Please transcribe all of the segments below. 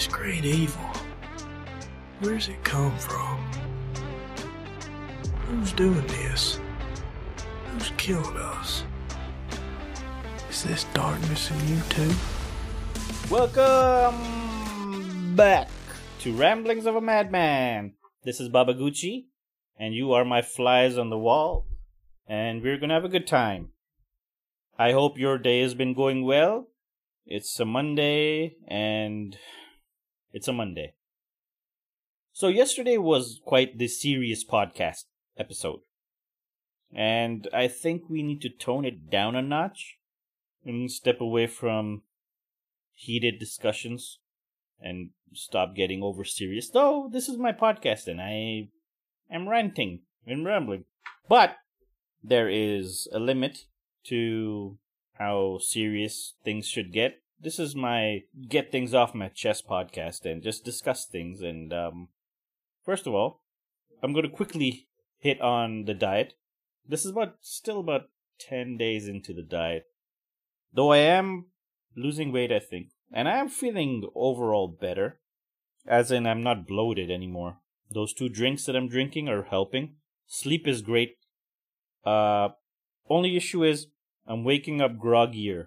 This great evil, where's it come from? Who's doing this? Who's killing us? Is this darkness in you too? Welcome back to Ramblings of a Madman. This is Baba Gucci, and you are my flies on the wall, and we're gonna have a good time. I hope your day has been going well. It's a Monday, and it's a Monday. So, yesterday was quite the serious podcast episode, and I think we need to tone it down a notch and step away from heated discussions and stop getting over serious. Though this is my podcast and I am ranting and rambling. But there is a limit to how serious things should get. This is my get things off my chest podcast and just discuss things. And um, first of all, I'm going to quickly hit on the diet. This is about still about 10 days into the diet. Though I am losing weight, I think. And I am feeling overall better. As in, I'm not bloated anymore. Those two drinks that I'm drinking are helping. Sleep is great. Uh, only issue is I'm waking up groggier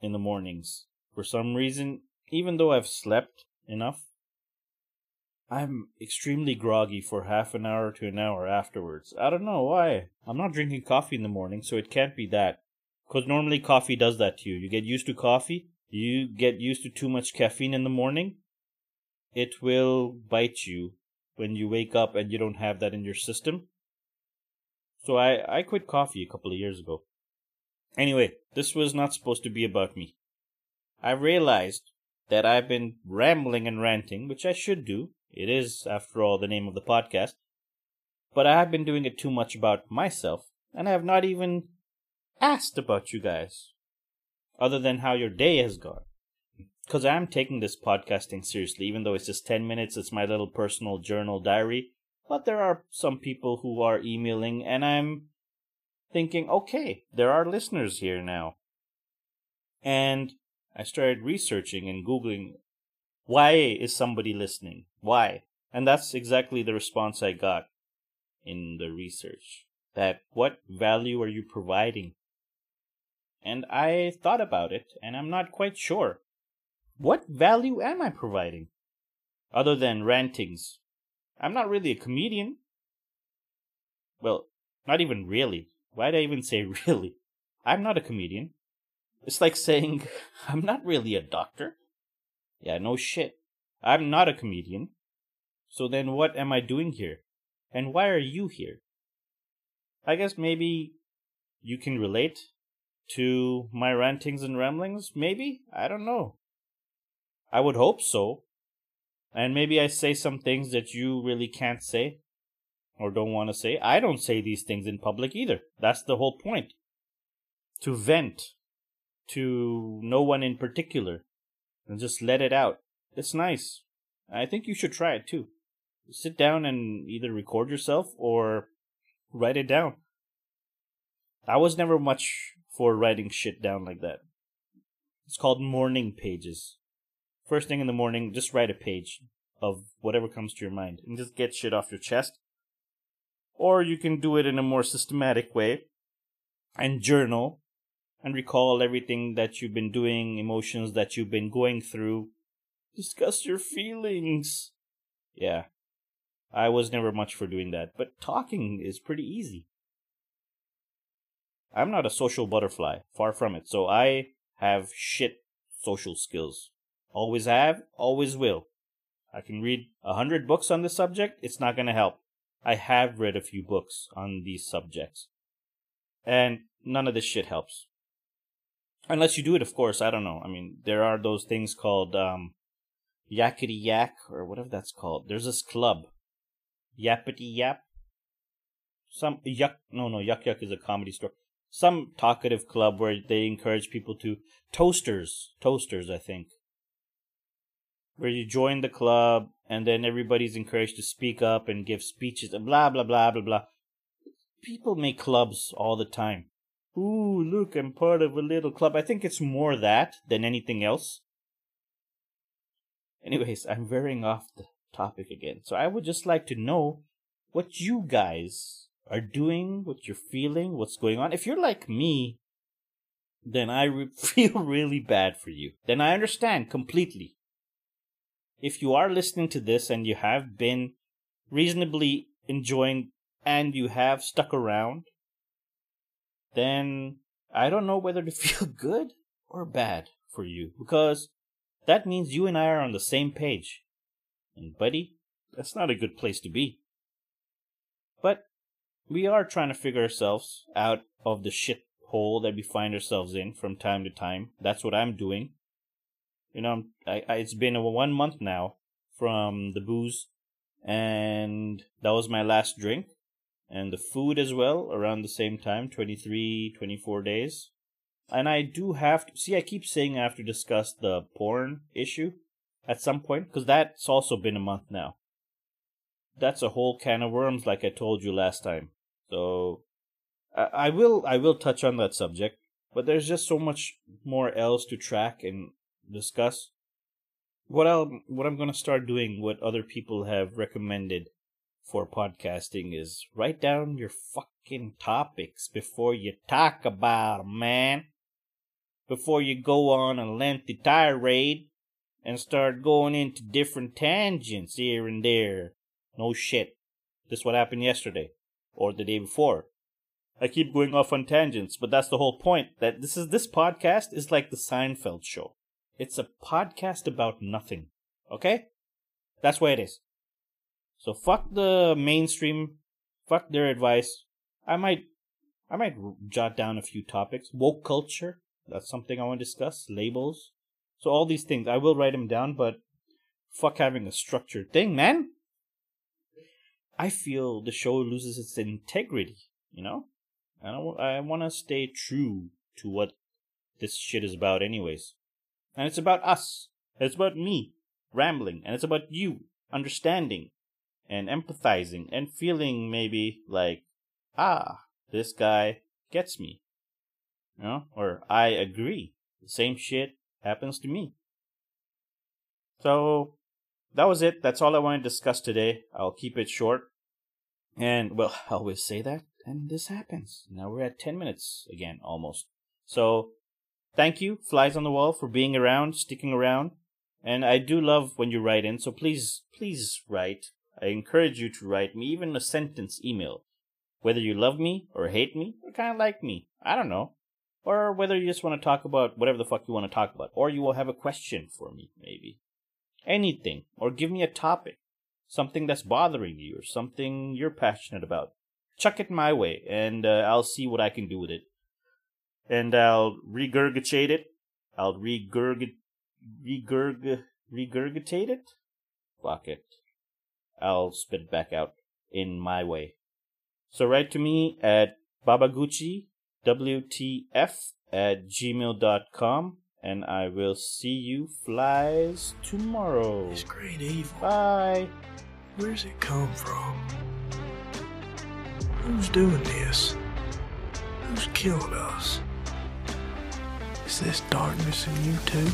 in the mornings. For some reason, even though I've slept enough, I'm extremely groggy for half an hour to an hour afterwards. I don't know why. I'm not drinking coffee in the morning, so it can't be that. Because normally coffee does that to you. You get used to coffee, you get used to too much caffeine in the morning, it will bite you when you wake up and you don't have that in your system. So I, I quit coffee a couple of years ago. Anyway, this was not supposed to be about me. I realized that I've been rambling and ranting, which I should do. It is, after all, the name of the podcast. But I have been doing it too much about myself, and I have not even asked about you guys, other than how your day has gone. Because I'm taking this podcasting seriously, even though it's just 10 minutes, it's my little personal journal diary. But there are some people who are emailing, and I'm thinking, okay, there are listeners here now. And I started researching and Googling, why is somebody listening? Why? And that's exactly the response I got in the research. That what value are you providing and I thought about it, and I'm not quite sure. What value am I providing? Other than rantings. I'm not really a comedian. Well, not even really. Why'd I even say really? I'm not a comedian. It's like saying, I'm not really a doctor. Yeah, no shit. I'm not a comedian. So then what am I doing here? And why are you here? I guess maybe you can relate to my rantings and ramblings? Maybe? I don't know. I would hope so. And maybe I say some things that you really can't say or don't want to say. I don't say these things in public either. That's the whole point. To vent to no one in particular and just let it out. It's nice. I think you should try it too. Sit down and either record yourself or write it down. I was never much for writing shit down like that. It's called morning pages. First thing in the morning, just write a page of whatever comes to your mind and just get shit off your chest. Or you can do it in a more systematic way and journal and recall everything that you've been doing, emotions that you've been going through. Discuss your feelings. Yeah. I was never much for doing that, but talking is pretty easy. I'm not a social butterfly, far from it. So I have shit social skills. Always have, always will. I can read a hundred books on this subject, it's not gonna help. I have read a few books on these subjects. And none of this shit helps. Unless you do it, of course, I don't know. I mean, there are those things called, um, Yakety Yak, or whatever that's called. There's this club. Yappity Yap. Some, Yuck, no, no, Yuck Yuck is a comedy store some talkative club where they encourage people to toasters, toasters, I think, where you join the club and then everybody's encouraged to speak up and give speeches and blah blah blah blah blah. People make clubs all the time. Ooh, look, I'm part of a little club. I think it's more that than anything else. Anyways, I'm veering off the topic again. So I would just like to know what you guys are doing, what you're feeling, what's going on. If you're like me, then I re- feel really bad for you. Then I understand completely. If you are listening to this and you have been reasonably enjoying and you have stuck around, then I don't know whether to feel good or bad for you because that means you and I are on the same page. And, buddy, that's not a good place to be. But we are trying to figure ourselves out of the shit hole that we find ourselves in from time to time. That's what I'm doing. You know, I, I it's been one month now from the booze, and that was my last drink, and the food as well around the same time 23, 24 days. And I do have to see. I keep saying I have to discuss the porn issue at some point because that's also been a month now. That's a whole can of worms, like I told you last time. So I, I will I will touch on that subject, but there's just so much more else to track and discuss. What I'll what I'm gonna start doing, what other people have recommended for podcasting is write down your fucking topics before you talk about 'em, man before you go on a lengthy tirade and start going into different tangents here and there. No shit. This what happened yesterday or the day before. I keep going off on tangents, but that's the whole point. That this is this podcast is like the Seinfeld show. It's a podcast about nothing. Okay? That's what it is. So fuck the mainstream, fuck their advice. I might I might jot down a few topics. Woke culture, that's something I want to discuss. Labels. So all these things, I will write them down, but fuck having a structured thing, man. I feel the show loses its integrity, you know? I I want to stay true to what this shit is about anyways. And it's about us. It's about me rambling and it's about you understanding and empathizing and feeling maybe like, ah, this guy gets me. You know, or I agree. The same shit happens to me. So that was it. That's all I want to discuss today. I'll keep it short. And well, I always say that, and this happens. Now we're at 10 minutes again, almost. So thank you, Flies on the Wall, for being around, sticking around. And I do love when you write in, so please, please write. I encourage you to write me even a sentence email. Whether you love me or hate me or kind of like me. I don't know or whether you just want to talk about whatever the fuck you want to talk about, or you will have a question for me, maybe. Anything, or give me a topic, something that's bothering you, or something you're passionate about. Chuck it my way, and uh, I'll see what I can do with it. And I'll regurgitate it. I'll regurg, regurg, regurgitate it. Fuck it. I'll spit it back out in my way. So write to me at babaguchi WTF at gmail.com. And I will see you flies tomorrow. This great evil. Bye. Where's it come from? Who's doing this? Who's killing us? Is this darkness in you too?